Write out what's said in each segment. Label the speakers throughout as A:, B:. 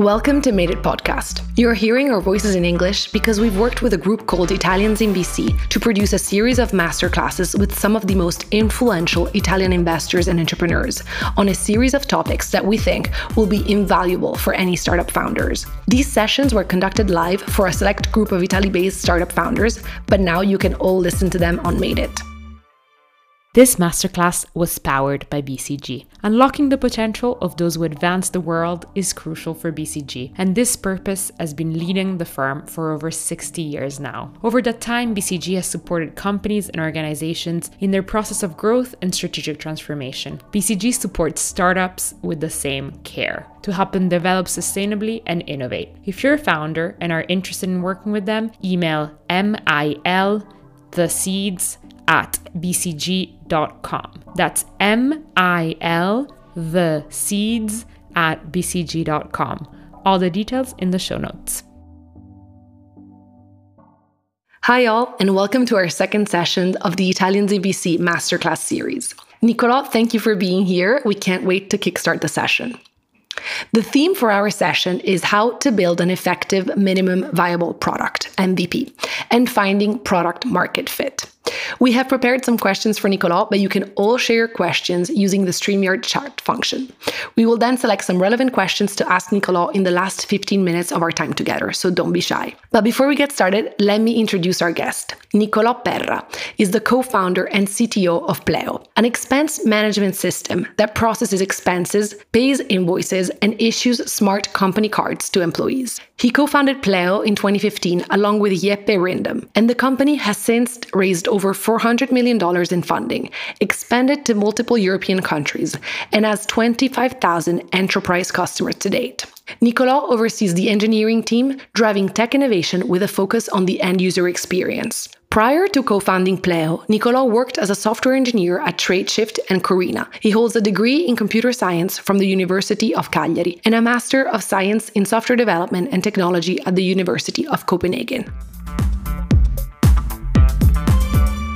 A: Welcome to Made It Podcast. You're hearing our voices in English because we've worked with a group called Italians in VC to produce a series of masterclasses with some of the most influential Italian investors and entrepreneurs on a series of topics that we think will be invaluable for any startup founders. These sessions were conducted live for a select group of Italy based startup founders, but now you can all listen to them on Made It.
B: This masterclass was powered by BCG. Unlocking the potential of those who advance the world is crucial for BCG, and this purpose has been leading the firm for over 60 years now. Over that time, BCG has supported companies and organizations in their process of growth and strategic transformation. BCG supports startups with the same care to help them develop sustainably and innovate. If you're a founder and are interested in working with them, email MIL the seeds at bcg.com. That's M I L, the seeds at bcg.com. All the details in the show notes.
A: Hi, all, and welcome to our second session of the Italians in Masterclass series. Niccolò, thank you for being here. We can't wait to kickstart the session. The theme for our session is how to build an effective minimum viable product, MVP, and finding product market fit. We have prepared some questions for Niccolò, but you can all share your questions using the StreamYard chat function. We will then select some relevant questions to ask Niccolò in the last 15 minutes of our time together, so don't be shy. But before we get started, let me introduce our guest. Niccolò Perra is the co founder and CTO of Pleo, an expense management system that processes expenses, pays invoices, and issues smart company cards to employees. He co founded Pleo in 2015 along with Jeppe Rindom, and the company has since raised over $400 million in funding, expanded to multiple European countries, and has 25,000 enterprise customers to date. Niccolò oversees the engineering team, driving tech innovation with a focus on the end user experience. Prior to co founding Pleo, Niccolò worked as a software engineer at Tradeshift and Corena. He holds a degree in computer science from the University of Cagliari and a Master of Science in Software Development and Technology at the University of Copenhagen.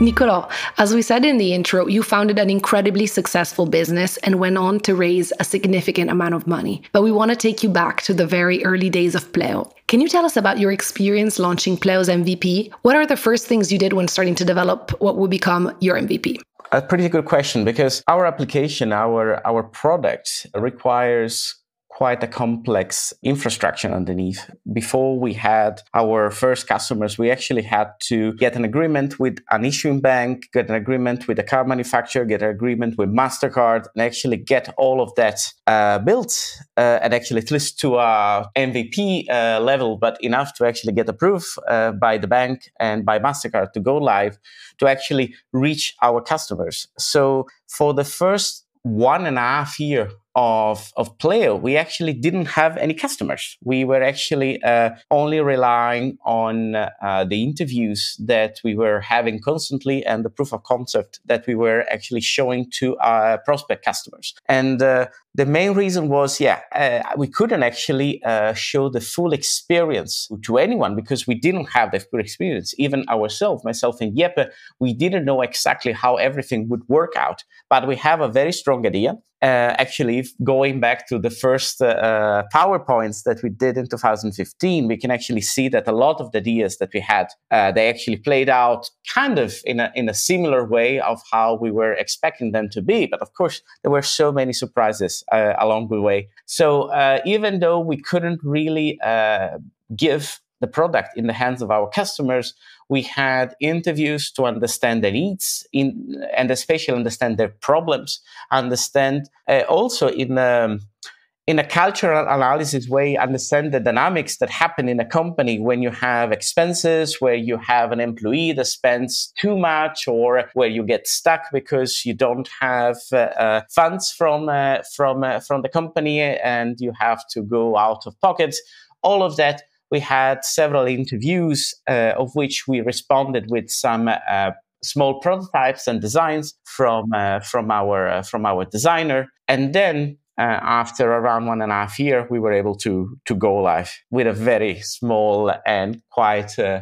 A: Niccolò, as we said in the intro, you founded an incredibly successful business and went on to raise a significant amount of money. But we want to take you back to the very early days of Pleo. Can you tell us about your experience launching Pleo's MVP? What are the first things you did when starting to develop what would become your MVP?
C: A pretty good question because our application, our our product requires quite a complex infrastructure underneath. Before we had our first customers, we actually had to get an agreement with an issuing bank, get an agreement with a car manufacturer, get an agreement with MasterCard, and actually get all of that uh, built uh, and actually at least to a MVP uh, level, but enough to actually get approved uh, by the bank and by MasterCard to go live to actually reach our customers. So for the first one and a half year of, of Pleo, we actually didn't have any customers. We were actually uh, only relying on uh, the interviews that we were having constantly and the proof of concept that we were actually showing to our prospect customers. And uh, the main reason was, yeah, uh, we couldn't actually uh, show the full experience to anyone because we didn't have the full experience. Even ourselves, myself and Jeppe, we didn't know exactly how everything would work out. But we have a very strong idea uh, actually going back to the first uh, uh, PowerPoints that we did in 2015, we can actually see that a lot of the ideas that we had, uh, they actually played out kind of in a, in a similar way of how we were expecting them to be. But of course, there were so many surprises uh, along the way. So uh, even though we couldn't really give the product in the hands of our customers, we had interviews to understand their needs in, and especially understand their problems, understand uh, also in um, in a cultural analysis way, understand the dynamics that happen in a company when you have expenses, where you have an employee that spends too much, or where you get stuck because you don't have uh, uh, funds from uh, from uh, from the company and you have to go out of pocket. All of that we had several interviews, uh, of which we responded with some uh, small prototypes and designs from from our from our designer, and then. Uh, after around one and a half year, we were able to to go live with a very small and quite uh,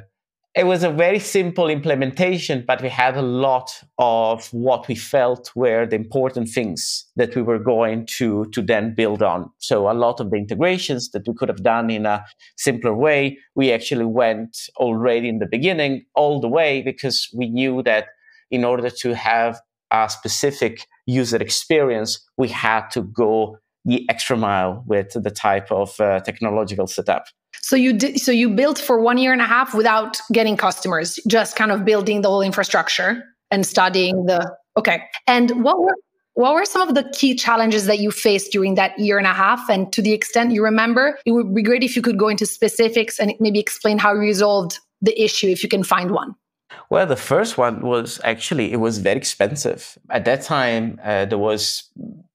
C: it was a very simple implementation, but we had a lot of what we felt were the important things that we were going to, to then build on. So a lot of the integrations that we could have done in a simpler way, we actually went already in the beginning all the way because we knew that in order to have a specific user experience, we had to go the extra mile with the type of uh, technological setup.
A: So you did, so you built for one year and a half without getting customers, just kind of building the whole infrastructure and studying the okay. And what were what were some of the key challenges that you faced during that year and a half? And to the extent you remember, it would be great if you could go into specifics and maybe explain how you resolved the issue if you can find one.
C: Well, the first one was actually it was very expensive. At that time, uh, there was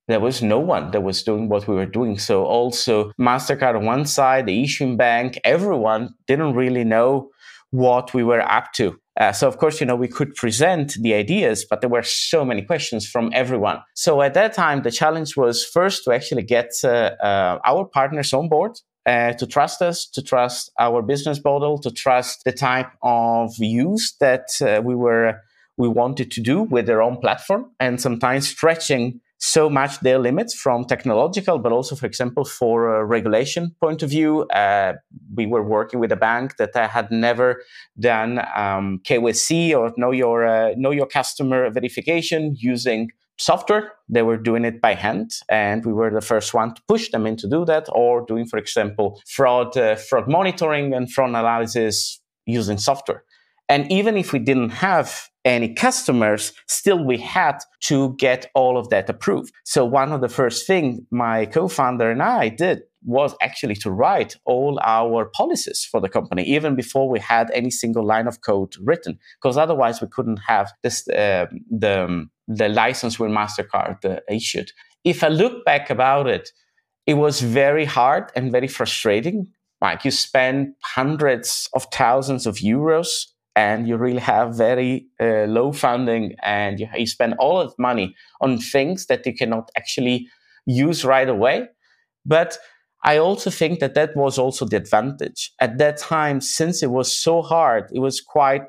C: there was no one that was doing what we were doing. So also MasterCard on one side, the issuing bank, everyone didn't really know what we were up to. Uh, so of course, you know, we could present the ideas, but there were so many questions from everyone. So at that time, the challenge was first to actually get uh, uh, our partners on board. Uh, to trust us, to trust our business model, to trust the type of use that uh, we were we wanted to do with their own platform, and sometimes stretching so much their limits from technological, but also, for example, for a regulation point of view. Uh, we were working with a bank that had never done um, KYC or know your uh, know your customer verification using software. They were doing it by hand, and we were the first one to push them in to do that, or doing, for example, fraud uh, fraud monitoring and fraud analysis using software. And even if we didn't have any customers, still we had to get all of that approved. So one of the first things my co-founder and I did was actually to write all our policies for the company, even before we had any single line of code written, because otherwise we couldn't have this, uh, the, the license with MasterCard issued. If I look back about it, it was very hard and very frustrating. Like you spend hundreds of thousands of euros and you really have very uh, low funding and you, you spend all of money on things that you cannot actually use right away. But I also think that that was also the advantage. At that time, since it was so hard, it was quite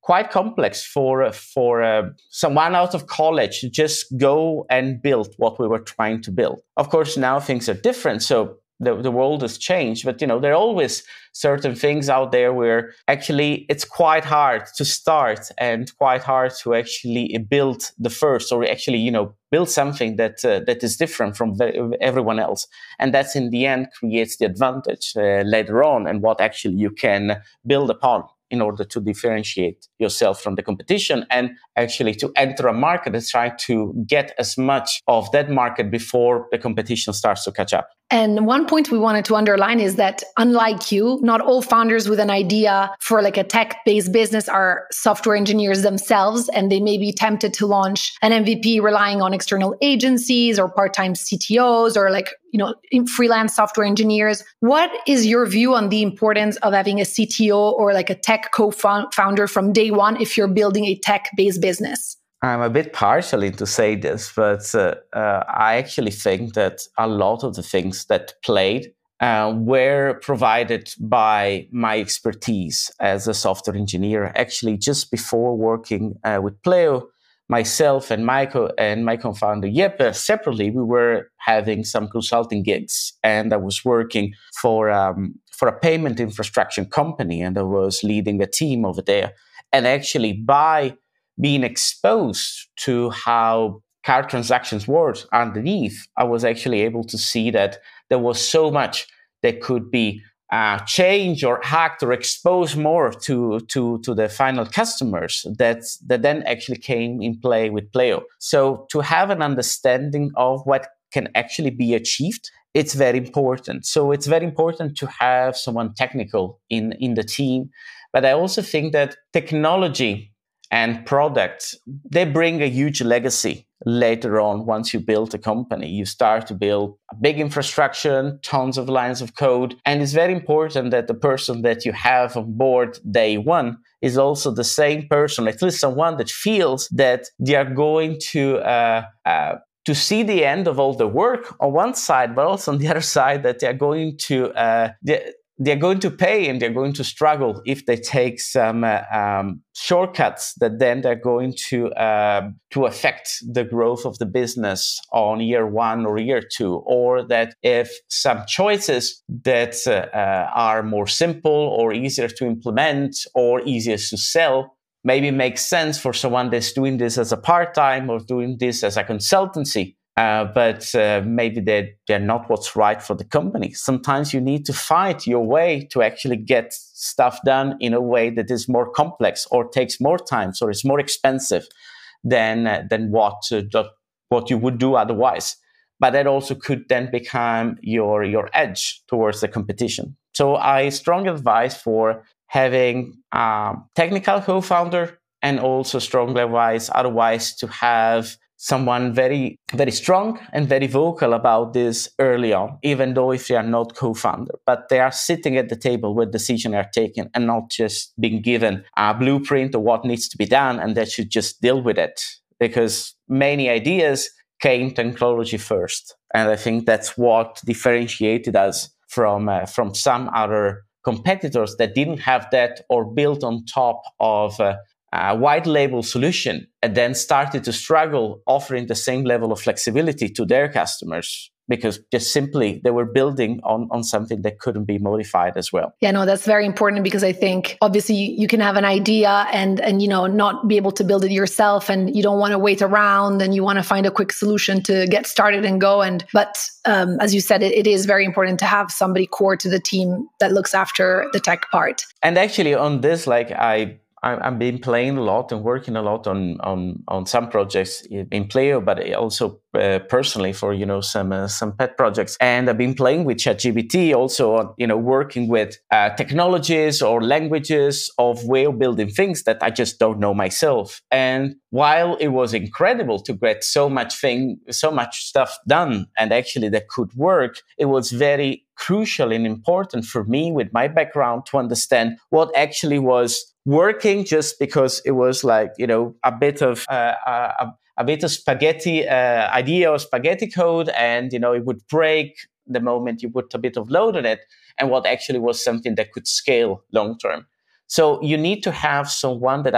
C: quite complex for for uh, someone out of college to just go and build what we were trying to build. Of course, now things are different. So the, the world has changed but you know there are always certain things out there where actually it's quite hard to start and quite hard to actually build the first or actually you know build something that uh, that is different from everyone else and that's in the end creates the advantage uh, later on and what actually you can build upon in order to differentiate yourself from the competition and actually to enter a market and try to get as much of that market before the competition starts to catch up.
A: And one point we wanted to underline is that unlike you, not all founders with an idea for like a tech based business are software engineers themselves. And they may be tempted to launch an MVP relying on external agencies or part time CTOs or like, you know, freelance software engineers. What is your view on the importance of having a CTO or like a tech co founder from day one if you're building a tech based business?
C: I'm a bit partial to say this, but uh, uh, I actually think that a lot of the things that played uh, were provided by my expertise as a software engineer. Actually, just before working uh, with Pleo, myself and Michael and my co-founder Jeppe separately, we were having some consulting gigs, and I was working for um, for a payment infrastructure company, and I was leading a team over there. And actually, by being exposed to how card transactions work underneath, I was actually able to see that there was so much that could be uh, changed or hacked or exposed more to, to, to the final customers that, that then actually came in play with Pleo. So to have an understanding of what can actually be achieved it's very important. So it's very important to have someone technical in, in the team. But I also think that technology and products they bring a huge legacy later on once you build a company. You start to build a big infrastructure tons of lines of code. And it's very important that the person that you have on board day one is also the same person at least someone that feels that they are going to uh, uh, to see the end of all the work on one side, but also on the other side that they are going to uh, they're going to pay and they're going to struggle if they take some uh, um, shortcuts that then they're going to uh, to affect the growth of the business on year one or year two, or that if some choices that uh, uh are more simple or easier to implement or easier to sell maybe makes sense for someone that's doing this as a part time or doing this as a consultancy uh, but uh, maybe they're, they're not what's right for the company. Sometimes you need to fight your way to actually get stuff done in a way that is more complex or takes more time, so it's more expensive than uh, than what uh, what you would do otherwise. But that also could then become your your edge towards the competition. So I strongly advise for having a technical co-founder and also strongly advise otherwise to have someone very very strong and very vocal about this early on even though if they are not co-founder. But they are sitting at the table where decisions are taken and not just being given a blueprint of what needs to be done and they should just deal with it. Because many ideas came technology first. And i think that's what differentiated us from uh, from some other competitors that didn't have that or built on top of uh, a white label solution and then started to struggle offering the same level of flexibility to their customers because just simply they were building on, on something that couldn't be modified as well.
A: Yeah, no, that's very important because I think obviously you can have an idea and and you know not be able to build it yourself and you don't want to wait around and you want to find a quick solution to get started and go and but um, as you said it, it is very important to have somebody core to the team that looks after the tech part.
C: And actually on this like I I've been playing a lot and working a lot on on on some projects in Pleo, but also uh, personally for you know some uh, some pet projects. And I've been playing with ChatGPT, also you know working with uh, technologies or languages of way of building things that I just don't know myself. And while it was incredible to get so much thing, so much stuff done, and actually that could work, it was very crucial and important for me with my background to understand what actually was working just because it was like you know a bit of uh, a, a, bit of spaghetti uh, idea or spaghetti code and you know it would break the moment you put a bit of load on it and what actually was something that could scale long term. So you need to have someone that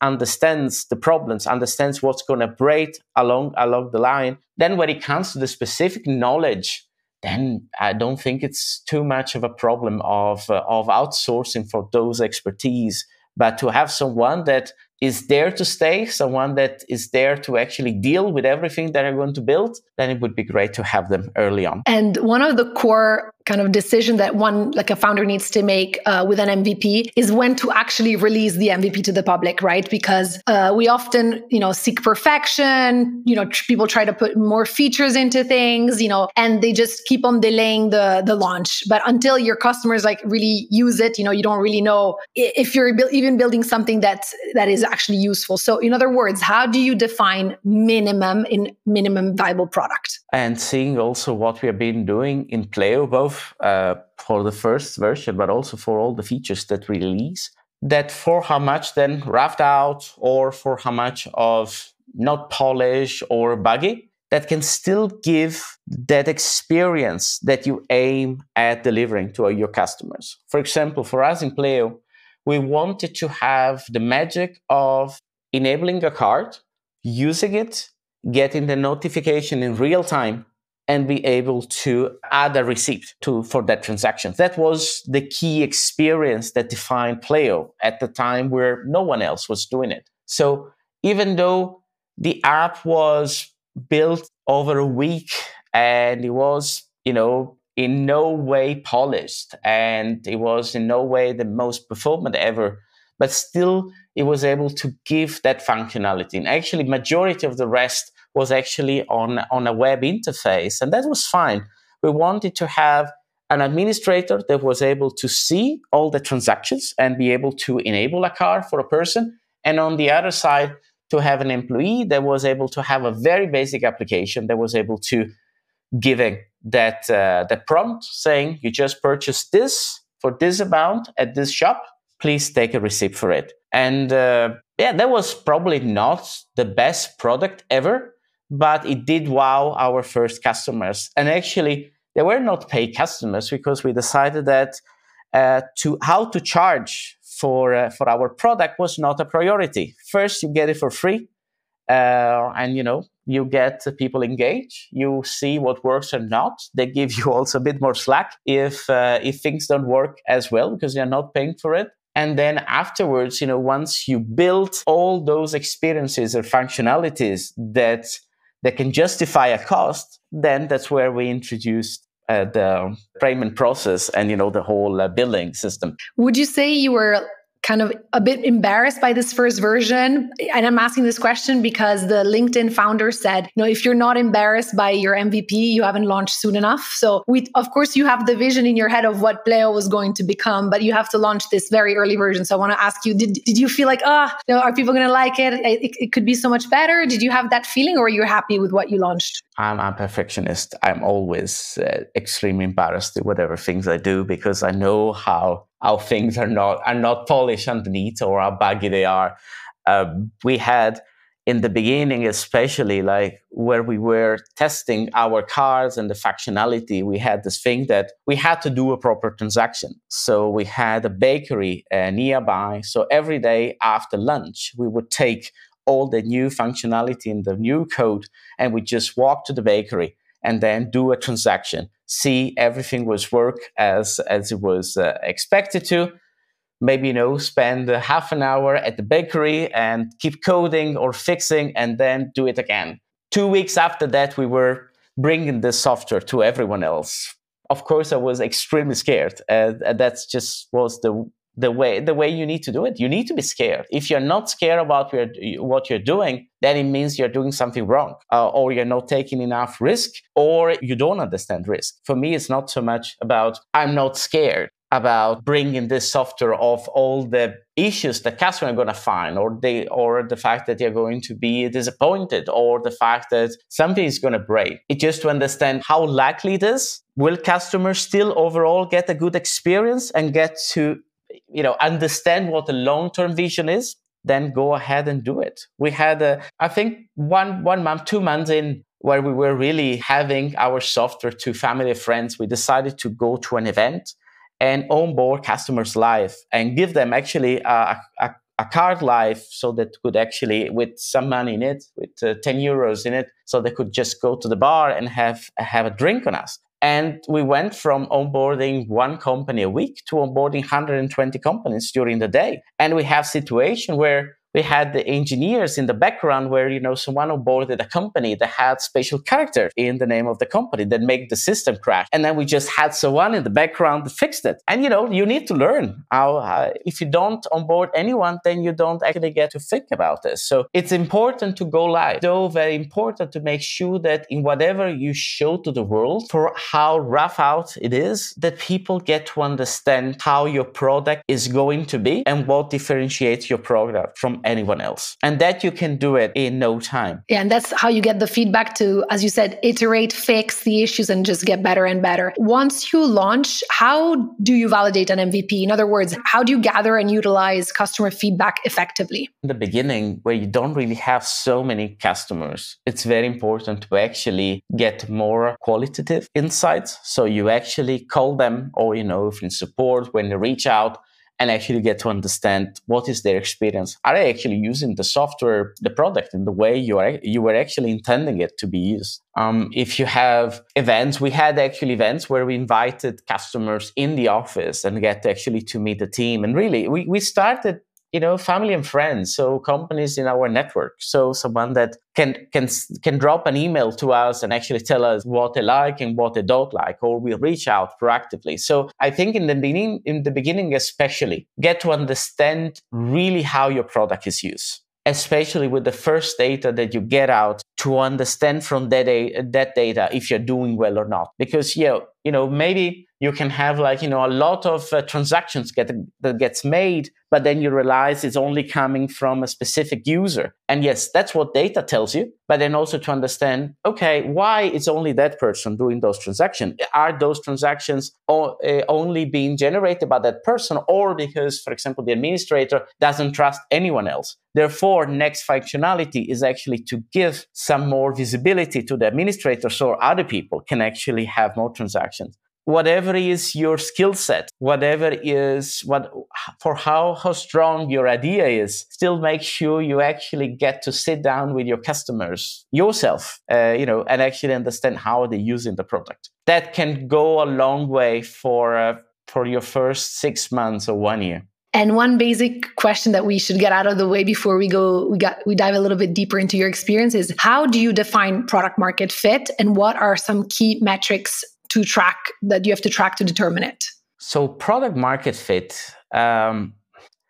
C: understands the problems understands what's going to break along along the line. Then when it comes to the specific knowledge then I don't think it's too much of a problem of uh, of outsourcing for those expertise. But to have someone that is there to stay, someone that is there to actually deal with everything that are going to build, then it would be great to have them early on.
A: And one of the core kind of decision that one like a founder needs to make uh, with an mvp is when to actually release the mvp to the public right? Because uh, we often you know seek perfection you know tr- people try to put more features into things you know and they just keep on delaying the the launch. But until your customers like really use it you know you don't really know if you're bu- even building something that that is actually useful. So in other words how do you define minimum in minimum viable product?
C: And seeing also what we have been doing in Pleo both uh, for the first version, but also for all the features that release, that for how much then roughed out or for how much of not polished or buggy, that can still give that experience that you aim at delivering to your customers. For example, for us in Pleo, we wanted to have the magic of enabling a card, using it getting the notification in real time and be able to add a receipt to for that transaction. That was the key experience that defined Pleo at the time where no one else was doing it. So even though the app was built over a week and it was, you know, in no way polished and it was in no way the most performant ever, but still it was able to give that functionality. And actually, majority of the rest was actually on, on a web interface, and that was fine. We wanted to have an administrator that was able to see all the transactions and be able to enable a car for a person. And on the other side, to have an employee that was able to have a very basic application that was able to giving that uh, that prompt saying you just purchased this for this amount at this shop please take a receipt for it. And uh, yeah, that was probably not the best product ever, but it did wow our first customers. And actually, they were not paid customers because we decided that uh, to how to charge for uh, for our product was not a priority. First, you get it for free, uh, and you know you get people engaged. You see what works or not. They give you also a bit more slack if uh, if things don't work as well because you're not paying for it. And then afterwards, you know, once you build all those experiences or functionalities that that can justify a cost, then that's where we introduced uh, the payment process and you know the whole uh, billing system.
A: Would you say you were kind of a bit embarrassed by this first version. And I'm asking this question because the LinkedIn founder said, you know, if you're not embarrassed by your MVP, you haven't launched soon enough. So we, of course, you have the vision in your head of what Pleo was going to become, but you have to launch this very early version. So I want to ask you, did, did you feel like, ah, oh, you know, are people going to like it? it? it? could be so much better. Did you have that feeling or you happy with what you launched?
C: I'm a perfectionist. I'm always uh, extremely embarrassed with whatever things I do because I know how how things are not are not polished underneath or how buggy they are. Uh, we had in the beginning, especially like where we were testing our cards and the functionality, we had this thing that we had to do a proper transaction. So we had a bakery uh, nearby. So every day after lunch, we would take all the new functionality in the new code and we just walk to the bakery and then do a transaction. See everything was work as as it was uh, expected to. Maybe you know spend half an hour at the bakery and keep coding or fixing and then do it again. Two weeks after that we were bringing the software to everyone else. Of course i was extremely scared uh, that's just was the the way the way you need to do it. You need to be scared. If you're not scared about what you're doing then it means you're doing something wrong uh, or you're not taking enough risk or you don't understand risk. For me it's not so much about i'm not scared about bringing this software of all the issues the customer are going to find or they or the fact that they're going to be disappointed or the fact that something is going to break. It's just to understand how likely it is. Will customers still overall get a good experience and get to you know understand what the long term vision is then go ahead and do it. We had a, i think one one month two months in where we were really having our software to family friends we decided to go to an event and onboard customers live and give them actually a, a, a card live so that could actually with some money in it with uh, 10 euros in it so they could just go to the bar and have have a drink on us and we went from onboarding one company a week to onboarding 120 companies during the day. And we have situation where we had the engineers in the background where you know someone onboarded a company that had special character in the name of the company that make the system crash. And then we just had someone in the background that fixed it. And you know you need to learn how uh, if you don't onboard anyone then you don't actually get to think about this. So it's important to go live though very important to make sure that in whatever you show to the world for how rough out it is that people get to understand how your product is going to be and what differentiates your product from anyone else. And that you can do it in no time.
A: Yeah, and that's how you get the feedback to, as you said, iterate, fix the issues, and just get better and better. Once you launch, how do you validate an MVP? In other words, how do you gather and utilize customer feedback effectively?
C: In the beginning, where you don't really have so many customers, it's very important to actually get more qualitative insights. So you actually call them, or, you know, if in support, when they reach out, and actually get to understand what is their experience. Are they actually using the software, the product in the way you are you were actually intending it to be used? Um, if you have events, we had actually events where we invited customers in the office and get actually to meet the team. And really, we, we started you know family and friends so companies in our network. So someone that can can can drop an email to us and actually tell us what they like and what they don't like or we'll reach out proactively. So i think in the beginning in the beginning especially get to understand really how your product is used especially with the first data that you get out to understand from that, that data if you're doing well or not. Because know, you know maybe you can have like you know a lot of uh, transactions get that gets made but then you realize it's only coming from a specific user. And yes that's what data tells you but then also to understand okay why is only that person doing those transactions are those transactions uh, only being generated by that person or because for example the administrator doesn't trust anyone else? Therefore next functionality is actually to give some more visibility to the administrators so other people can actually have more transactions whatever is your skill set, whatever is what for how how strong your idea is, still make sure you actually get to sit down with your customers yourself, uh, you know, and actually understand how they're using the product. That can go a long way for uh, for your first six months or one year.
A: And one basic question that we should get out of the way before we go we got we dive a little bit deeper into your experience is how do you define product market fit and what are some key metrics to track that you have to track to determine it?
C: So product market fit. Um,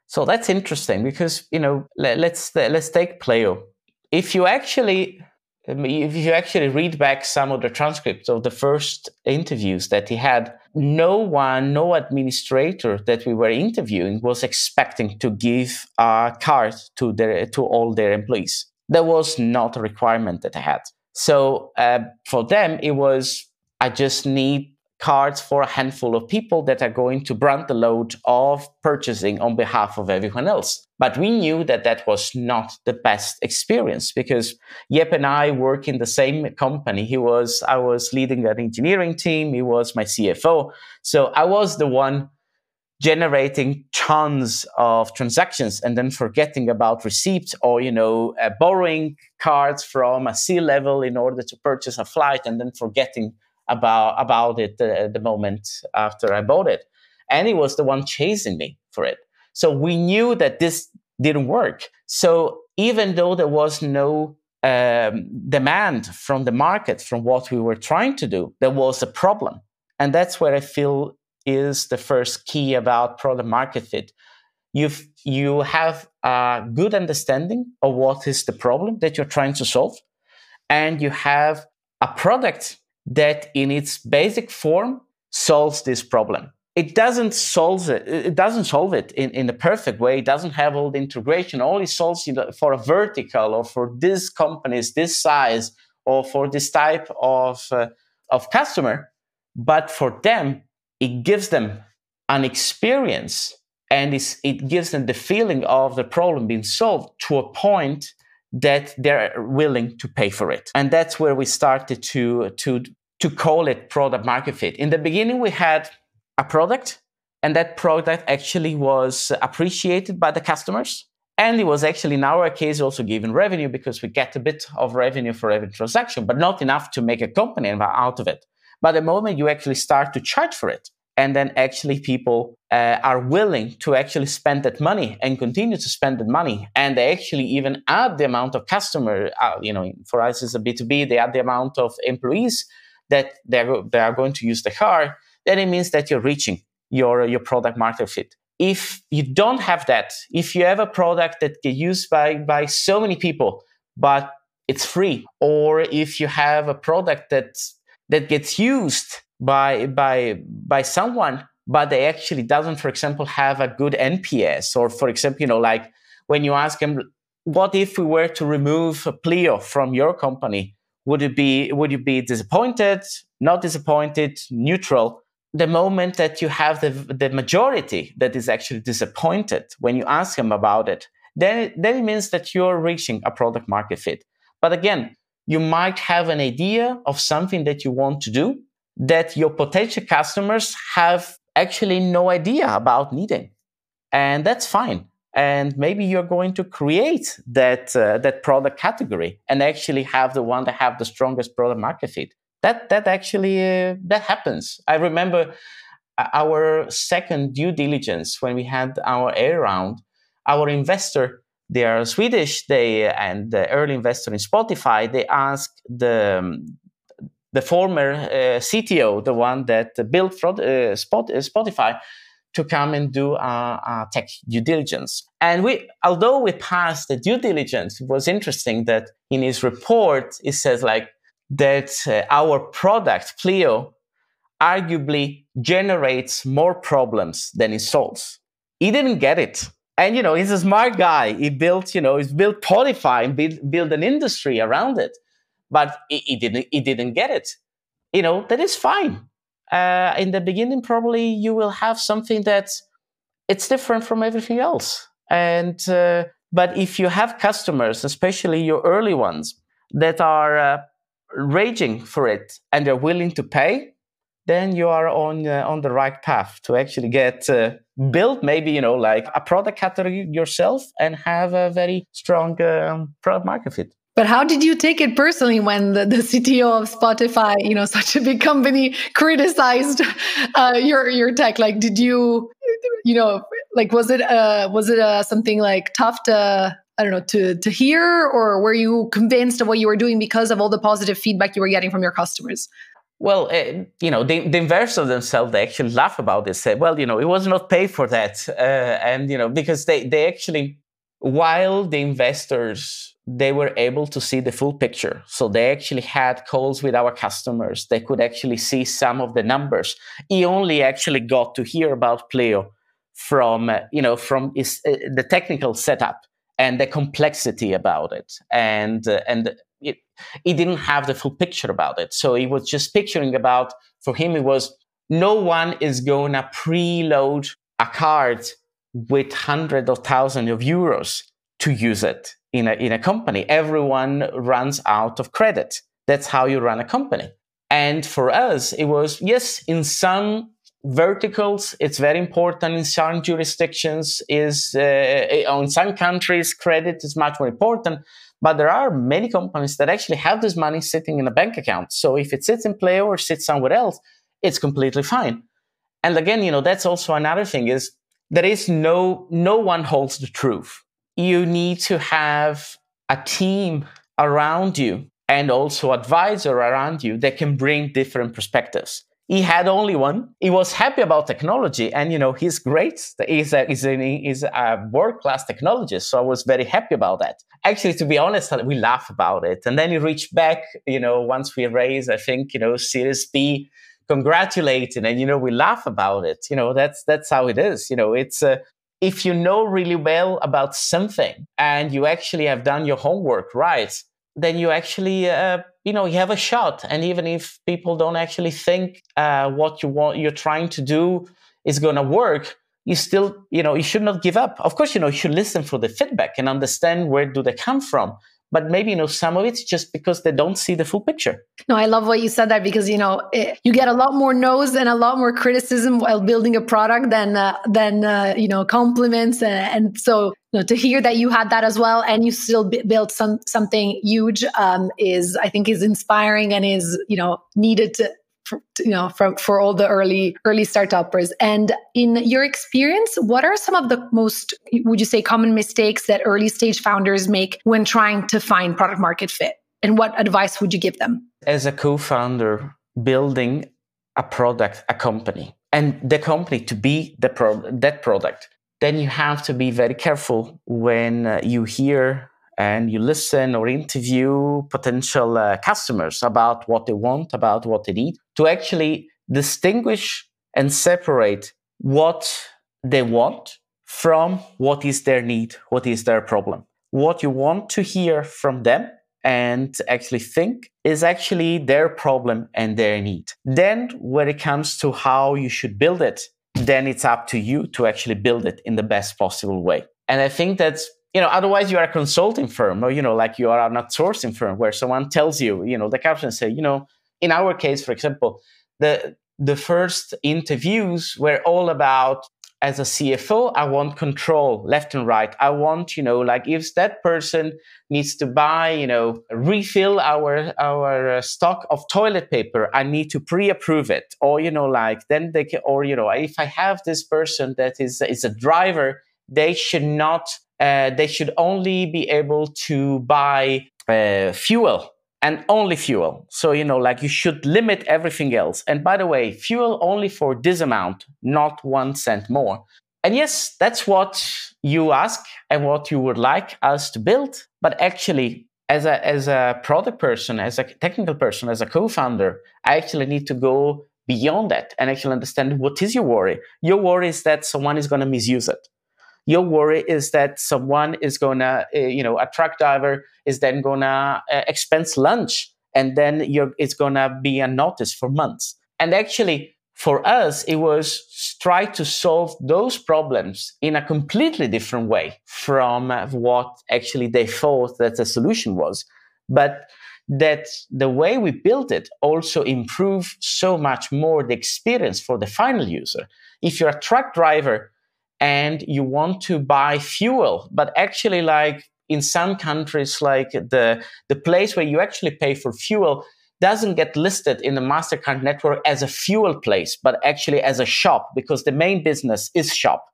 C: so that's interesting because you know let, let's let's take Pleo If you actually if you actually read back some of the transcripts of the first interviews that he had, no one, no administrator that we were interviewing was expecting to give a card to their to all their employees. That was not a requirement that they had. So uh, for them, it was I just need cards for a handful of people that are going to brunt the load of purchasing on behalf of everyone else. But we knew that that was not the best experience because Jeppe and I work in the same company. He was, I was leading an engineering team. He was my CFO. So I was the one generating tons of transactions and then forgetting about receipts or you know uh, borrowing cards from a C level in order to purchase a flight and then forgetting about about it uh, the moment after I bought it, and he was the one chasing me for it. So we knew that this didn't work. So even though there was no um, demand from the market from what we were trying to do, there was a problem, and that's where I feel is the first key about product market fit. You you have a good understanding of what is the problem that you're trying to solve, and you have a product that in its basic form solves this problem. It doesn't solve it. It doesn't solve it in, in a perfect way. It doesn't have all the integration. Only solves it for a vertical or for this companies, this size, or for this type of uh, of customer. But for them, it gives them an experience and it gives them the feeling of the problem being solved to a point that they're willing to pay for it. And that's where we started to, to, to call it product market fit. In the beginning, we had a product, and that product actually was appreciated by the customers. And it was actually, in our case, also given revenue because we get a bit of revenue for every transaction, but not enough to make a company out of it. But the moment you actually start to charge for it, and then actually people uh, are willing to actually spend that money and continue to spend that money. And they actually even add the amount of customer uh, you know for us as a b2b they add the amount of employees that they're, they are going to use the car. Then it means that you're reaching your, your product market fit. If you don't have that if you have a product that get used by, by so many people but it's free or if you have a product that that gets used by by by someone but they actually doesn't for example have a good nps or for example you know like when you ask them what if we were to remove a Pleo from your company? Would it be would you be disappointed not disappointed neutral? The moment that you have the, the majority that is actually disappointed when you ask them about it then it, then it means that you're reaching a product market fit. But again you might have an idea of something that you want to do that your potential customers have actually no idea about needing. And that's fine. And maybe you're going to create that, uh, that product category and actually have the one that have the strongest product market fit. That, that actually, uh, that happens. I remember uh, our second due diligence when we had our A round, our investor, they are Swedish, they and the early investor in Spotify, they asked the, um, the former uh, CTO, the one that built uh, uh, Spotify, to come and do a, a, tech due diligence. And we, although we passed the due diligence, it was interesting that in his report it says like that uh, our product Pleo arguably generates more problems than it solves. He didn't get it. And you know, he's a smart guy. He built, you know, he's built Spotify and built, built an industry around it but he, didn't he didn't get it. You know that is fine. Uh, in the beginning probably you will have something that it's different from everything else. And uh, but if you have customers especially your early ones that are uh, raging for it and they're willing to pay then you are on uh, on the right path to actually get uh, build maybe you know like a product category yourself and have a very strong um, product market fit
A: but how did you take it personally when the, the CTO of Spotify, you know, such a big company, criticized uh, your your tech? Like, did you, you know, like was it uh, was it uh, something like tough to I don't know to to hear, or were you convinced of what you were doing because of all the positive feedback you were getting from your customers?
C: Well, uh, you know, the, the, investors themselves, they actually laugh about this. Say, well, you know, it was not paid for that. Uh, and, you know, because they, they actually, while the investors, they were able to see the full picture. So they actually had calls with our customers. They could actually see some of the numbers. He only actually got to hear about Pleo from, uh, you know, from his, uh, the technical setup and the complexity about it. And, uh, and it, he didn't have the full picture about it. So he was just picturing about, for him, it was no one is going to preload a card with hundreds of thousands of euros to use it in a, in a company. Everyone runs out of credit. That's how you run a company. And for us, it was, yes, in some verticals, it's very important. In some jurisdictions, is uh, in some countries, credit is much more important. But there are many companies that actually have this money sitting in a bank account. So if it sits in Pleo or sits somewhere else, it's completely fine. And again, you know, that's also another thing is there is no, no one holds the truth. You need to have a team around you and also advisor around you that can bring different perspectives he had only one. He was happy about technology, and you know he's great. He's a, he's a, he's a world class technologist. So I was very happy about that. Actually, to be honest, we laugh about it, and then he reached back. You know, once we raised, I think you know Series B, congratulating, and you know we laugh about it. You know that's that's how it is. You know, it's uh, if you know really well about something and you actually have done your homework right, then you actually uh, you know you have a shot. And even if people don't actually think uh, what you want you're trying to do is going to work you still you know you should not give up. Of course you know you should listen for the feedback and understand where do they come from but maybe you know some of it's just because they don't see the full picture.
A: No i love what you said that because you know it, you get a lot more no's and a lot more criticism while building a product than uh, than uh, you know compliments. And, and so you know, to hear that you had that as well and you still b- built some something huge um, is i think is inspiring and is you know needed to for, you know from for all the early early startups and in your experience what are some of the most would you say common mistakes that early stage founders make when trying to find product market fit? And what advice would you give them?
C: As a co-founder building a product a company and the company to be the pro- that product then you have to be very careful when uh, you hear and you listen or interview potential uh, customers about what they want, about what they need, to actually distinguish and separate what they want from what is their need, what is their problem. What you want to hear from them and actually think is actually their problem and their need. Then, when it comes to how you should build it, then it's up to you to actually build it in the best possible way. And I think that's you know otherwise you are a consulting firm or you know like you are an outsourcing firm where someone tells you you know the captain say you know in our case for example the the first interviews were all about as a cfo i want control left and right. I want you know like if that person needs to buy you know refill our our uh, stock of toilet paper i need to pre-approve it. Or you know like then they can or you know if i have this person that is is a driver they should not uh, they should only be able to buy uh, fuel and only fuel. So, you know, like you should limit everything else. And by the way, fuel only for this amount, not one cent more. And yes, that's what you ask and what you would like us to build. But actually, as a, as a product person, as a technical person, as a co founder, I actually need to go beyond that and actually understand what is your worry. Your worry is that someone is going to misuse it your worry is that someone is to, uh, you know, a truck driver is then to uh, expense lunch and then you're, it's to be a notice for months. And actually, for us, it was try to solve those problems in a completely different way from what actually they thought that the solution was. But that the way we built it also improved so much more the experience for the final user. If you're a truck driver and you want to buy fuel, but actually like in some countries, like the, the place where you actually pay for fuel doesn't get listed in the MasterCard network as a fuel place, but actually as a shop because the main business is shop,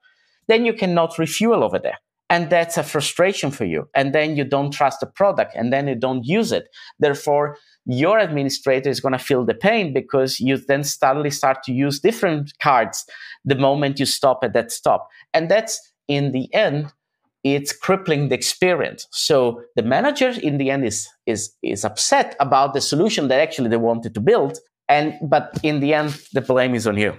C: then you cannot refuel over there. And that's a frustration for you. And then you don't trust the product and then you don't use it. Therefore your administrator is going to feel the pain because you then suddenly start to use different cards the moment you stop at that stop. And that's in the end it's crippling the experience. So the manager in the end is is is upset about the solution that actually they wanted to build and but in the end the blame is on you.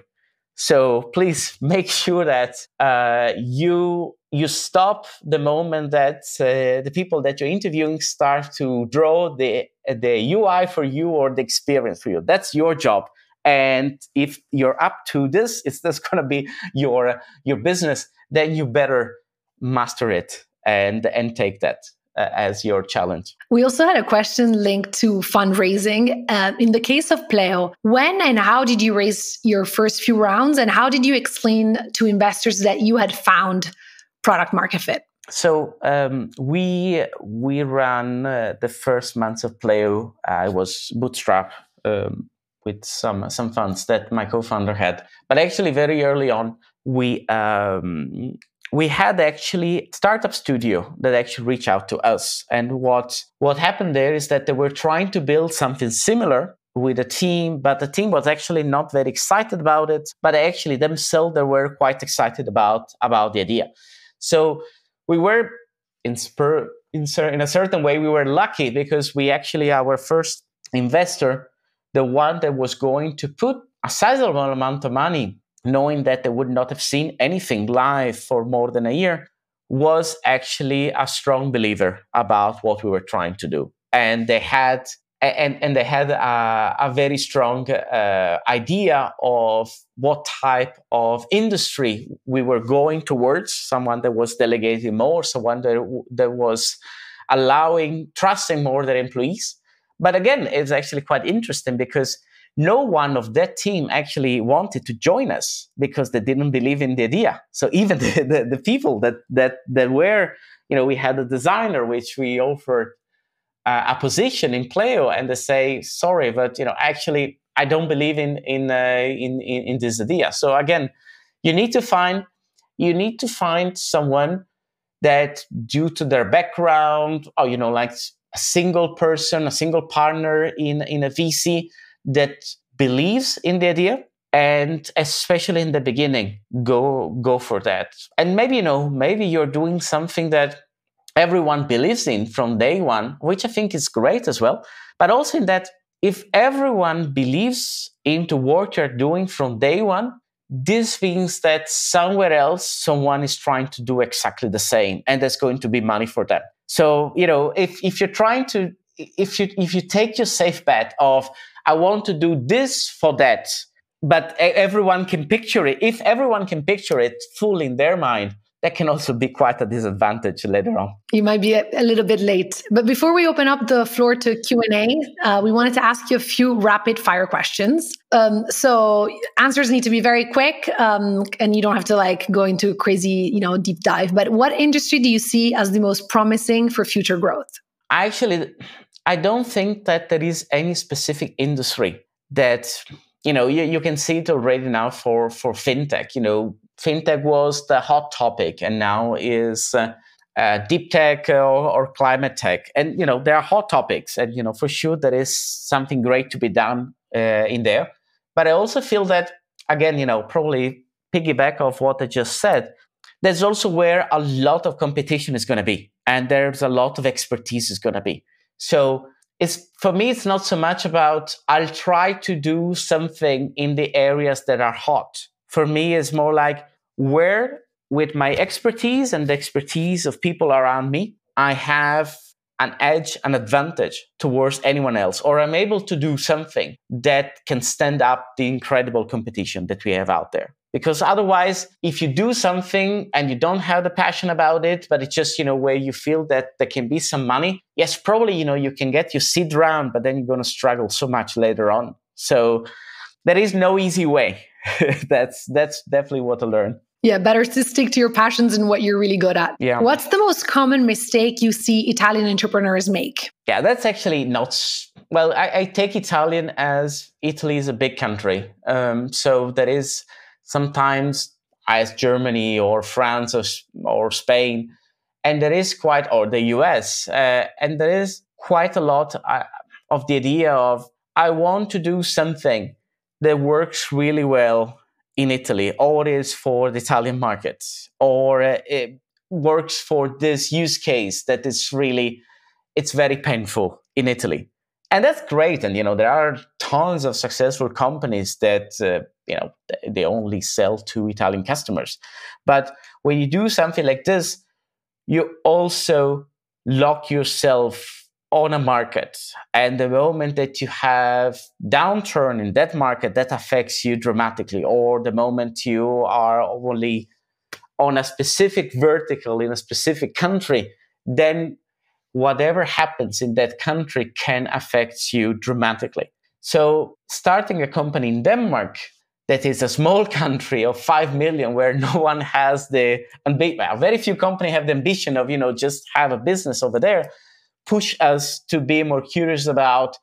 C: So please make sure that uh, you you stop the moment that uh, the people that you're interviewing start to draw the the UI for you or the experience for you. That's your job. And if you're up to this, it's just going to be your your business. Then you better master it and and take that uh, as your challenge.
A: We also had a question linked to fundraising. Uh, in the case of Pleo, when and how did you raise your first few rounds, and how did you explain to investors that you had found product market fit?
C: So um, we we ran uh, the first months of Pleo. I was bootstrap um, with some some funds that my co-founder had, but actually very early on we um, we had actually startup studio that actually reached out to us, and what what happened there is that they were trying to build something similar with a team, but the team was actually not very excited about it. But actually themselves they were quite excited about about the idea. So we were in spur in, in a certain way we were lucky because we actually our first investor, the one that was going to put a sizable amount of money, knowing that they would not have seen anything live for more than a year, was actually a strong believer about what we were trying to do. And they had and, and they had a, a very strong uh, idea of what type of industry we were going towards. Someone that was delegating more someone that, that was allowing trusting more their employees. But again it's actually quite interesting because no one of that team actually wanted to join us because they didn't believe in the idea. So even the, the, the people that, that, that were you know we had a designer which we offered uh, a position in Pleo and they say, sorry, but you know, actually, I don't believe in in, uh, in, in in this idea. So again, you need to find you need to find someone that, due to their background, or you know, like a single person, a single partner in in a VC that believes in the idea and especially in the beginning go go for that and maybe you know maybe you're doing something that everyone believes in from day one, which I think is great as well. But also in that if everyone believes into what you're doing from day one, this means that somewhere else someone is trying to do exactly the same and there's going to be money for them. So, you know, if, if you're trying to if you if you take your safe bet of I want to do this for that, but everyone can picture it. If everyone can picture it full in their mind, that can also be quite a disadvantage later on.
A: You might be a, a little bit late, but before we open up the floor to Q and A, uh, we wanted to ask you a few rapid fire questions. Um, so answers need to be very quick, um, and you don't have to like go into crazy, you know, deep dive. But what industry do you see as the most promising for future growth?
C: Actually, I don't think that there is any specific industry that you know you, you can see it already now for for fintech you know fintech was the hot topic and now is uh, uh, deep tech or, or, climate tech. And you know there are hot topics and you know for sure there is something great to be done uh, in there. But i also feel that again you know probably piggyback of what i just said there's also where a lot of competition is going to be and there's a lot of expertise is going to be. So it's for me it's not so much about i'll try to do something in the areas that are hot for me is more like where with my expertise and the expertise of people around me, I have an edge, an advantage towards anyone else, or I'm able to do something that can stand up the incredible competition that we have out there. because otherwise if you do something and you don't have the passion about it but it's just you know where you feel that there can be some money yes probably you know you can get your seed round but then you're going to struggle so much later on so there is no easy way that's that's definitely what i learned
A: yeah, better to stick to your passions and what you're really good at.
C: Yeah.
A: What's the most common mistake you see Italian entrepreneurs make?
C: Yeah, that's actually not. Well, I, I take Italian as Italy is a big country. Um, so there is sometimes as Germany or France or, or Spain, and there is quite, or the US, uh, and there is quite a lot uh, of the idea of I want to do something that works really well in Italy, or is for the Italian market, or uh, it works for this use case that is really, it's very painful in Italy. And that's great. And, you know, there are tons of successful companies that, uh, you know, they only sell to Italian customers. But when you do something like this, you also lock yourself on a market. And the moment that you have downturn in that market that affects you dramatically. Or the moment you are only on a specific vertical in a specific country then whatever happens in that country can affect you dramatically. So starting a company in denmark that is a small country of 5 million where no one has the very few companies have the ambition of you know just have a business over there push us to be more curious about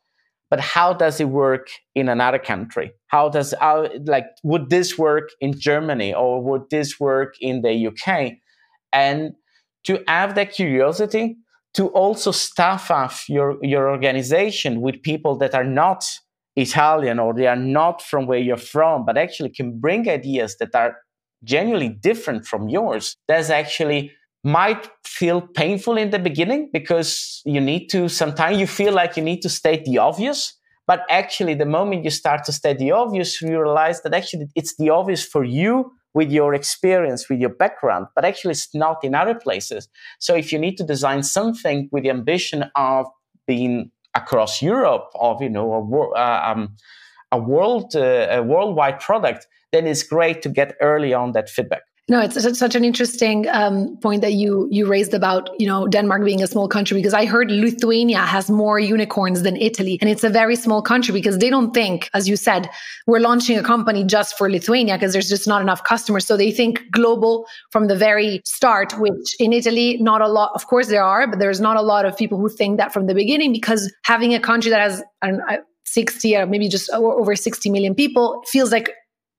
C: but how does it work in another country? How does how, like would this work in germany or would this work in the uk and to have that curiosity to also staff off your your organization with people that are not italian or they are not from where you're from but actually can bring ideas that are genuinely different from yours that's actually might feel painful in the beginning because you need to sometimes you feel like you need to state the obvious but actually the moment you start to state the obvious you realize that actually it's the obvious for you with your experience with your background but actually it's not in other places. So if you need to design something with the ambition of being across europe of you know a, uh, um, a world uh, a worldwide product then it's great to get early on that feedback
A: no, it's such an interesting um, point that you you raised about you know Denmark being a small country because I heard Lithuania has more unicorns than Italy, and it's a very small country because they don't think, as you said, we're launching a company just for Lithuania because there's just not enough customers. So they think global from the very start. Which in Italy, not a lot. Of course, there are, but there's not a lot of people who think that from the beginning because having a country that has I don't know, 60 or maybe just over 60 million people feels like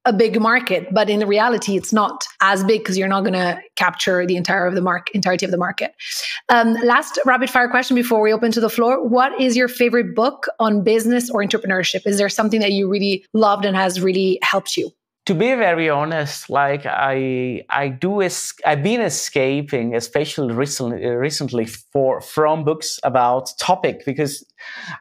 A: a big market, but in reality, it's not as big because you're not going to capture the entire of the market, entirety of the market. Um, last rapid fire question before we open to the floor: What is your favorite book on business or entrepreneurship? Is there something that you really loved and has really helped you?
C: to be very honest, like I, I do, es- I've been escaping, especially recently, recently for from books about topic because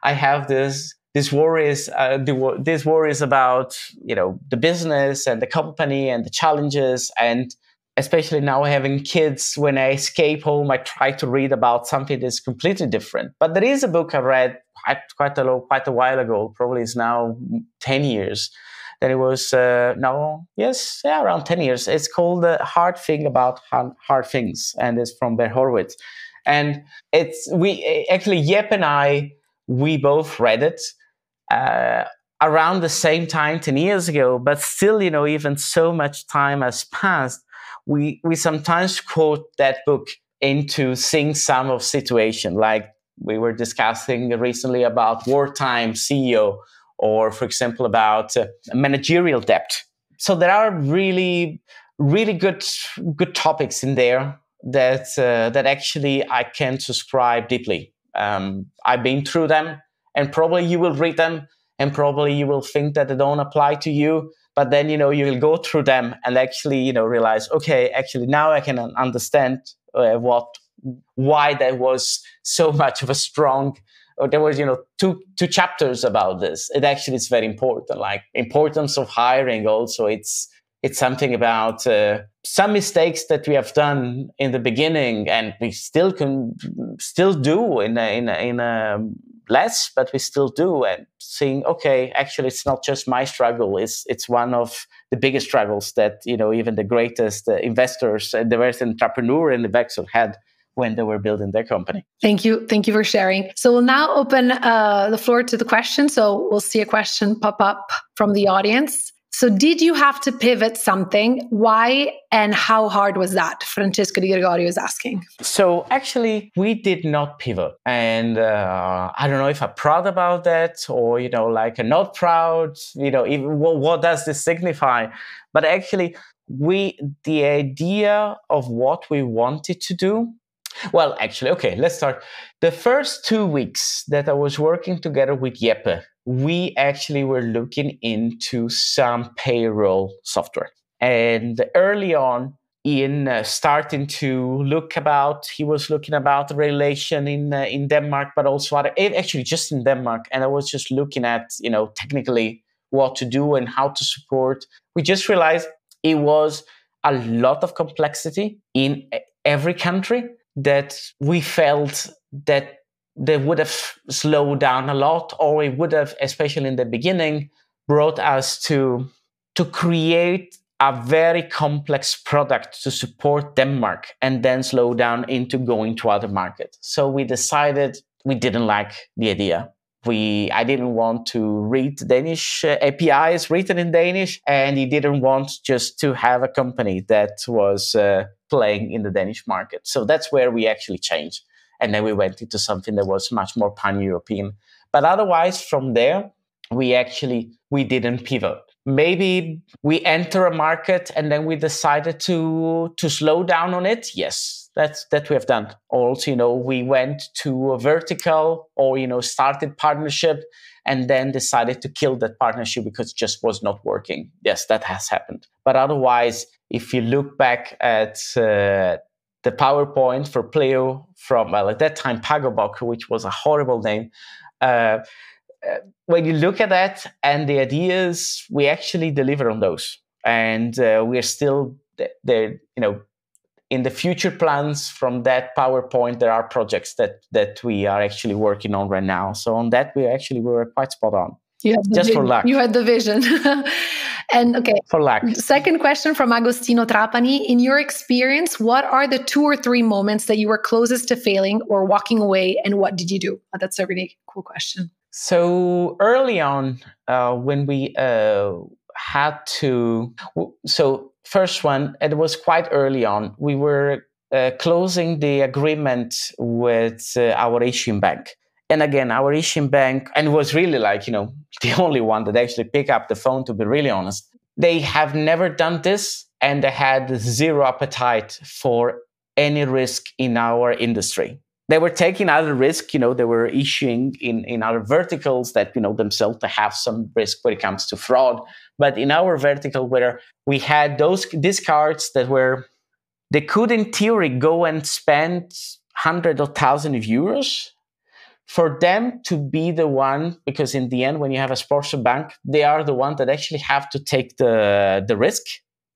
C: I have this this worries uh, the, this worries about you know the business and the company and the challenges. And especially now having kids when i escape home i try to read about something that's completely different. But there is a book i read quite, quite a quite a while ago probably it's now 10 years that it was uh, no yes yeah around 10 years. It's called the hard thing about hard things and it's from Ben Horowitz. And it's we actually Jeppe and I we both read it uh, around the same time 10 years ago but still you know even so much time has passed we we sometimes quote that book into seeing some of situation. Like we were discussing recently about wartime ceo or for example about uh, managerial debt. So there are really really good good topics in there that uh, that actually i can subscribe deeply. Um, i've been through them and probably you will read them and probably you will think that they don't apply to you but then you know you will go through them and actually you know realize okay actually now i can understand uh, what why there was so much of a strong or there was you know two two chapters about this. It actually is very important like importance of hiring also. It's it's something about uh, some mistakes that we have done in the beginning and we still can still do in a, in a, in a less, but we still do. And seeing, okay, actually, it's not just my struggle. It's it's one of the biggest struggles that you know even the greatest uh, investors and the best entrepreneur in the Vexel had when they were building their company.
A: Thank you. Thank you for sharing. So we'll now open uh, the floor to the question. So we'll see a question pop up from the audience. So, did you have to pivot something? Why and how hard was that? Francesco Di Gregorio is asking.
C: So, actually, we did not pivot. And uh, I don't know if I'm proud about that or, you know, like not proud, you know, even, what, what does this signify? But actually, we, the idea of what we wanted to do well, actually, okay, let's start. The first two weeks that I was working together with Jeppe, we actually were looking into some payroll software. And early on, in uh, starting to look about, he was looking about the relation in uh, in Denmark, but also other, eh, actually just in Denmark. And I was just looking at, you know, technically what to do and how to support. We just realized it was a lot of complexity in every country that we felt that they would have slowed down a lot, or it would have, especially in the beginning, brought us to to create a very complex product to support Denmark and then slow down into going to other markets. So we decided we didn't like the idea. We, I didn't want to read Danish uh, APIs written in Danish, and he didn't want just to have a company that was uh, playing in the Danish market. So that's where we actually changed. And then we went into something that was much more pan-European. But otherwise, from there, we actually we didn't pivot. Maybe we enter a market and then we decided to to slow down on it. Yes, that's that we have done. Also, you know, we went to a vertical or you know started partnership and then decided to kill that partnership because it just was not working. Yes, that has happened. But otherwise, if you look back at uh, the PowerPoint for Pleo from, well, at that time, Pagoboc, which was a horrible name, uh, uh, when you look at that and the ideas, we actually deliver on those. And uh, we're still there, you know, in the future plans from that PowerPoint, there are projects that that we are actually working on right now. So on that, we actually were quite spot on. Just
A: vision.
C: for luck.
A: You had the vision. and okay.
C: For luck.
A: Second question from Agostino Trapani. In your experience, what are the two or three moments that you were closest to failing or walking away, and what did you do? Oh, that's a really cool question.
C: So early on, uh, when we uh, had to, so first one, it was quite early on. We were uh, closing the agreement with uh, our Asian bank. And again, our Asian bank, and was really like, you know, the only one that actually picked up the phone, to be really honest. They have never done this and they had zero appetite for any risk in our industry. They were taking other risk, you know, they were issuing in, in other verticals that, you know, themselves to have some risk when it comes to fraud. But in our vertical where we had those these cards that were they could in theory go and spend hundred or thousand of euros for them to be the one because in the end when you have a sports bank they are the one that actually have to take the the risk.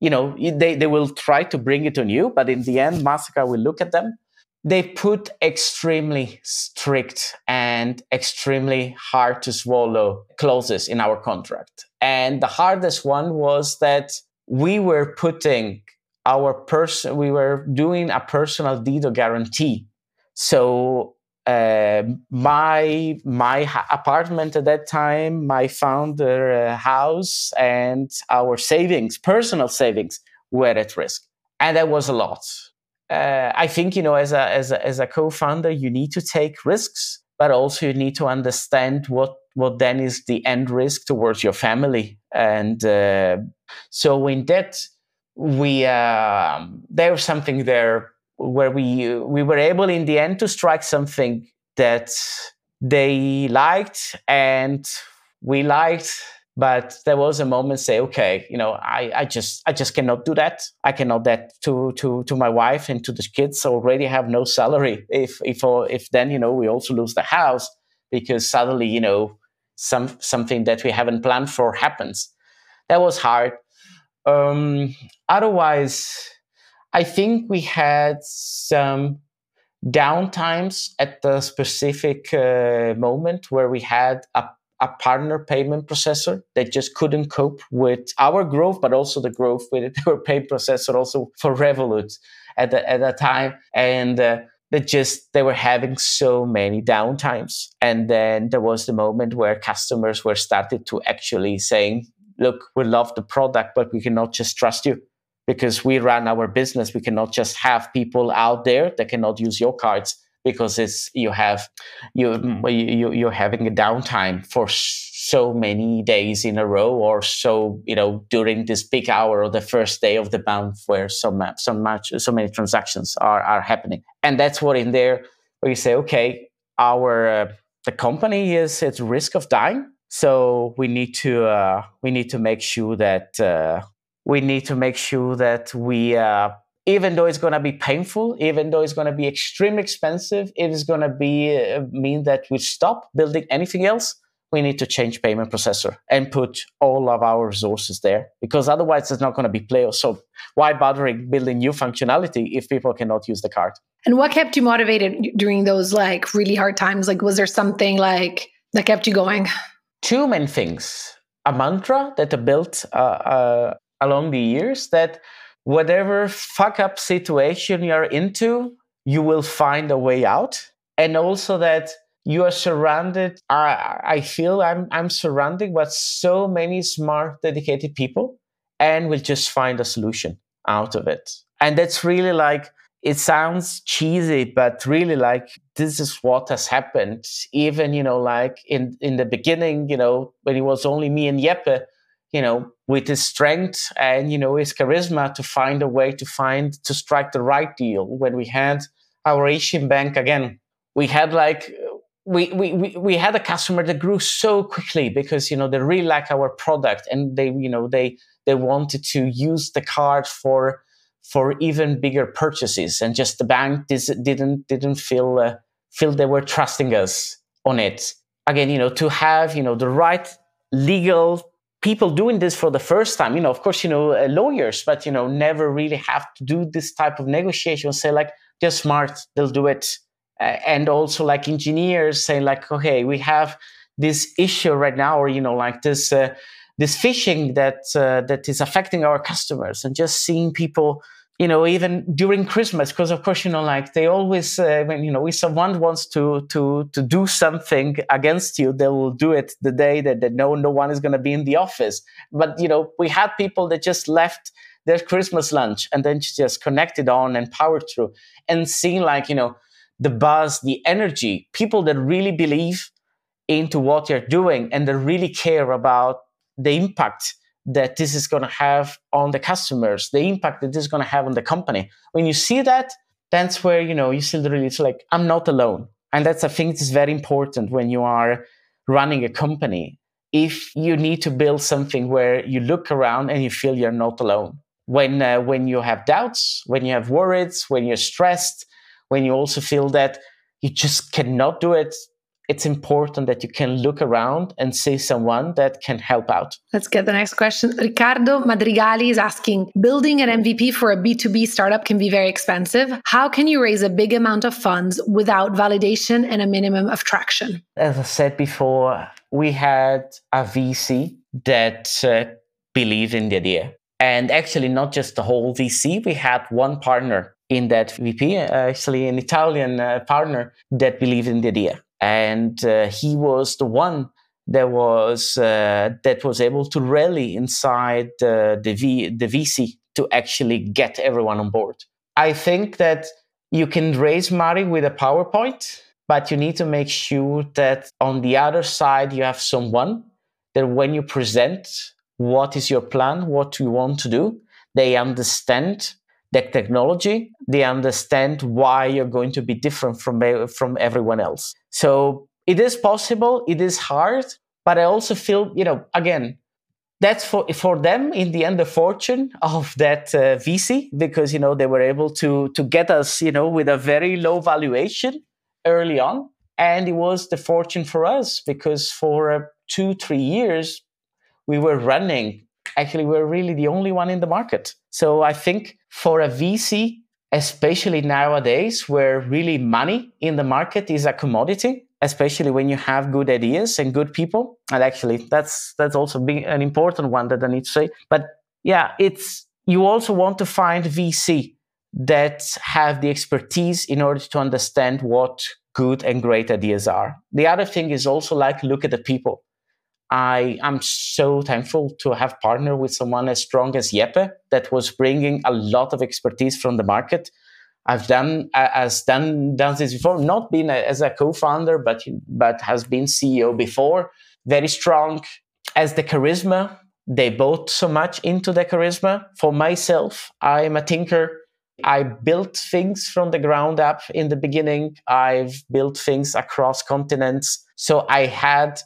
C: You know they, they will try to bring it on you but in the end mastercard will look at them they put extremely strict and extremely hard to swallow clauses in our contract. And the hardest one was that we were putting our person we were doing a personal deed of guarantee. So uh, my my apartment at that time, my founder uh, house, and our savings, personal savings, were at risk, and that was a lot. Uh, I think you know, as a as a as a co-founder, you need to take risks, but also you need to understand what what then is the end risk towards your family, and uh, so in that we um, there was something there where we we were able in the end to strike something that they liked and we liked but there was a moment say okay you know i, I just i just cannot do that. I cannot that to to to my wife and to the kids already have no salary if if if then you know we also lose the house because suddenly you know some something that we haven't planned for happens. That was hard. Um otherwise I think we had some downtimes at the specific uh, moment where we had a, a partner payment processor that just couldn't cope with our growth, but also the growth with our payment processor also for Revolut at the, at that time. And uh, they just they were having so many downtimes. And then there was the moment where customers were started to actually saying look we love the product but we cannot just trust you because we run our business we cannot just have people out there that cannot use your cards because it's you have you, you you're having a downtime for so many days in a row or so you know during this big hour or the first day of the month where so much so much so many transactions are are happening. And that's what in there where you say okay our uh, the company is at risk of dying so we need to uh, we need to make sure that uh, we need to make sure that we uh, even though it's going to be painful, even though it's going to be extremely expensive, if it is going to be uh, mean that we stop building anything else. We need to change payment processor and put all of our resources there because otherwise it's not going to be play. So why bothering building new functionality if people cannot use the card?
A: And what kept you motivated during those like really hard times? Like, was there something like that kept you going?
C: Two main things: a mantra that I built uh, uh, along the years that whatever fuck up situation you're into, you will find a way out. And also that you are surrounded, I, I feel I'm, I'm surrounded by so many smart, dedicated people and will just find a solution out of it. And that's really like, it sounds cheesy, but really like this is what has happened. Even, you know, like in, in the beginning, you know, when it was only me and Jeppe, you know, with his strength and, you know, his charisma to find a way to find, to strike the right deal. When we had our Asian bank again, we had like, we, we, we, had a customer that grew so quickly because, you know, they really like our product and they, you know, they, they wanted to use the card for, for even bigger purchases and just the bank didn't, didn't feel, uh, feel they were trusting us on it. Again, you know, to have, you know, the right legal people doing this for the first time you know of course you know uh, lawyers but you know never really have to do this type of negotiation say like they're smart they'll do it. Uh, and also like engineers saying like okay we have this issue right now or you know like this uh, this phishing that uh, that is affecting our customers and just seeing people you know, even during Christmas, because of course, you know, like they always, uh, when you know, if someone wants to to to do something against you, they will do it the day that, that no no one is going to be in the office. But you know, we had people that just left their Christmas lunch and then just connected on and powered through, and seeing like you know the buzz, the energy, people that really believe into what you're doing and that really care about the impact that this is going to have on the customers, the impact that this is going to have on the company. When you see that, that's where you know you see really it's like I'm not alone, and that's I think it's very important when you are running a company. If you need to build something where you look around and you feel you're not alone, when uh, when you have doubts, when you have worries, when you're stressed, when you also feel that you just cannot do it it's important that you can look around and see someone that can help out.
A: Let's get the next question. Ricardo Madrigali is asking Building an MVP for a B2B startup can be very expensive. How can you raise a big amount of funds without validation and a minimum of traction?
C: As I said before, we had a VC that uh, believed in the idea. And actually, not just the whole VC, we had one partner in that VC, uh, actually, an Italian uh, partner that believed in the idea and uh, he was the one that was uh, that was able to rally inside uh, the v, the VC to actually get everyone on board. I think that you can raise money with a PowerPoint, but you need to make sure that on the other side you have someone that when you present what is your plan, what you want to do, they understand the technology, they understand why you're going to be different from, from everyone else. So it is possible, it is hard, but I also feel, you know, again, that's for for them in the end the fortune of that uh, VC because you know they were able to to get us you know with a very low valuation early on. And it was the fortune for us because for uh, 2 3 years we were running. Actually we're really the only one in the market. So i think for a vc especially nowadays where really money in the market is a commodity especially when you have good ideas and good people. And actually that's that's also being an important one that i need to say. But yeah it's you also want to find vc that have the expertise in order to understand what good and great ideas are. The other thing is also like look at the people I am so thankful to have partnered with someone as strong as Jeppe that was bringing a lot of expertise from the market. I've done as done done this before, not been a, as a co-founder, but but has been CEO before. Very strong as the charisma. They both so much into the charisma. For myself, I'm a tinker. I built things from the ground up in the beginning. I've built things across continents. So I had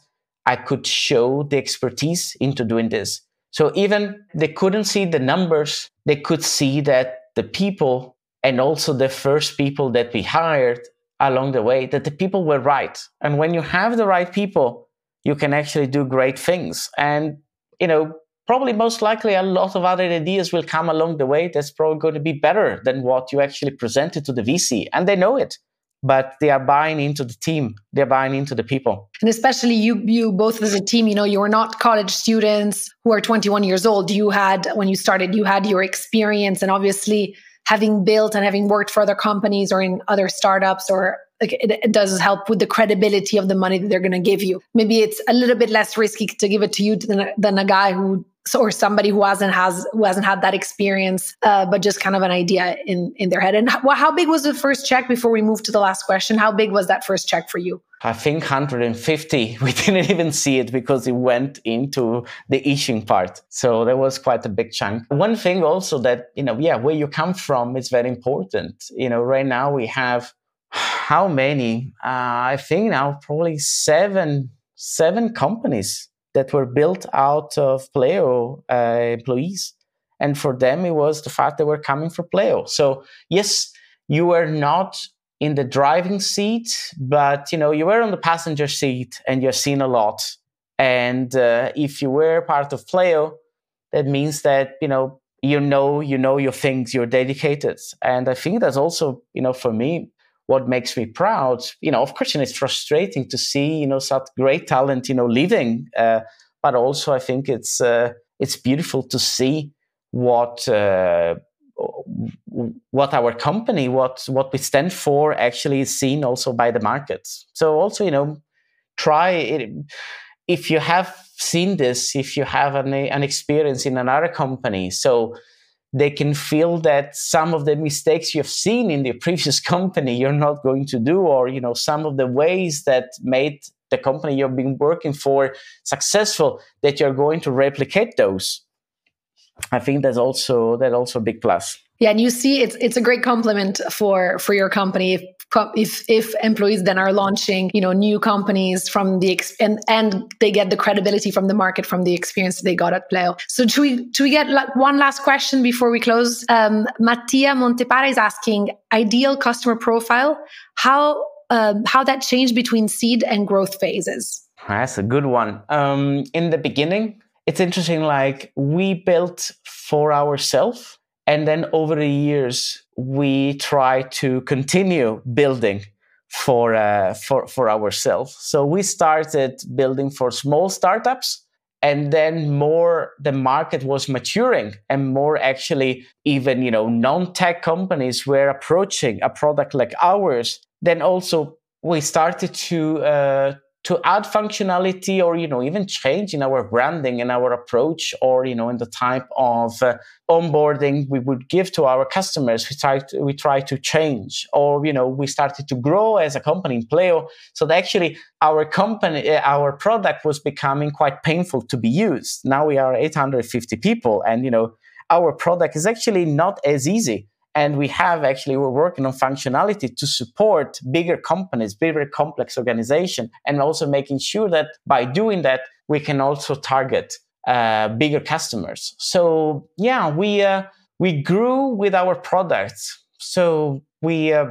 C: I could show the expertise into doing this. So even they couldn't see the numbers, they could see that the people and also the first people that we hired along the way, that the people were right. And when you have the right people, you can actually do great things. And, you know, probably most likely a lot of other ideas will come along the way that's probably going to be better than what you actually presented to the VC. And they know it but they are buying into the team. They're buying into the people.
A: And especially you you both as a team you know you were not college students who are 21 years old. You had when you started you had your experience and obviously having built and having worked for other companies or in other startups or like it, it does help with the credibility of the money that they're going to give you. Maybe it's a little bit less risky to give it to you than, than a guy who or somebody who hasn't has who hasn't had that experience, uh, but just kind of an idea in in their head. And how, how big was the first check before we move to the last question? How big was that first check for you?
C: I think 150. We didn't even see it because it went into the issuing part. So that was quite a big chunk. One thing also that, you know, yeah, where you come from is very important. You know, right now we have how many? Uh, I think now probably seven, seven companies that were built out of Pleo uh, employees. And for them, it was the fact they were coming for Pleo. So yes, you were not in the driving seat, but you know you were on the passenger seat and you're seen a lot. And uh, if you were part of Pleo, that means that you know you know you know your things. You're dedicated, and I think that's also you know for me what makes me proud. You know, of course, it's frustrating to see you know such great talent you know leaving, uh, but also I think it's uh, it's beautiful to see what uh, what our company, what what we stand for, actually is seen also by the markets. So also you know, try it if you have seen this, if you have an, an experience in another company. So they can feel that some of the mistakes you've seen in the previous company you're not going to do or you know some of the ways that made the company you've been working for successful that you're going to replicate those. I think that's also that also a big plus.
A: Yeah, and you see, it's it's a great compliment for for your company. if if if employees then are launching, you know, new companies from the and and they get the credibility from the market from the experience they got at Pleo. So should we should we get like one last question before we close? Um, Mattia Montepare is asking ideal customer profile. How um, how that changed between seed and growth phases?
C: That's a good one. Um, in the beginning, it's interesting. Like we built for ourselves and then over the years, we try to continue building for uh, for for ourselves. So we started building for small startups, and then more the market was maturing, and more actually even you know non-tech companies were approaching a product like ours. Then also we started to uh, to add functionality or you know even change in our branding and our approach or you know in the type of uh, onboarding we would give to our customers we try to, we try to change or you know we started to grow as a company in pleo. So that actually our company uh, our product was becoming quite painful to be used. Now we are 850 people and you know our product is actually not as easy and we have actually, we're working on functionality to support bigger companies, bigger complex organization, and also making sure that by doing that, we can also target uh, bigger customers. So yeah, we, uh, we grew with our products. So we, uh,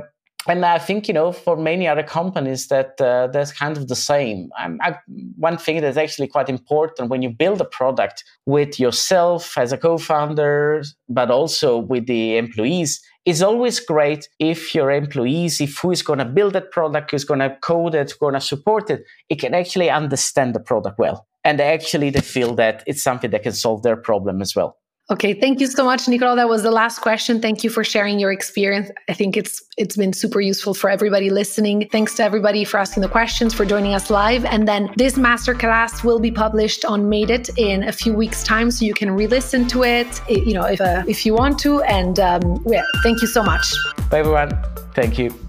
C: and I think you know for many other companies that uh, that's kind of the same. I, one thing that's actually quite important when you build a product with yourself as a co-founder, but also with the employees. It's always great if your employees, if who is going to build that product, who's going to code it, going to support it, it can actually understand the product well, and actually they feel that it's something that can solve their problem as well.
A: Okay, thank you so much, Nicola. That was the last question. Thank you for sharing your experience. I think it's it's been super useful for everybody listening. Thanks to everybody for asking the questions, for joining us live. And then this masterclass will be published on Made It in a few weeks' time, so you can re-listen to it, you know, if uh, if you want to. And um, yeah, thank you so much.
C: Bye, everyone. Thank you.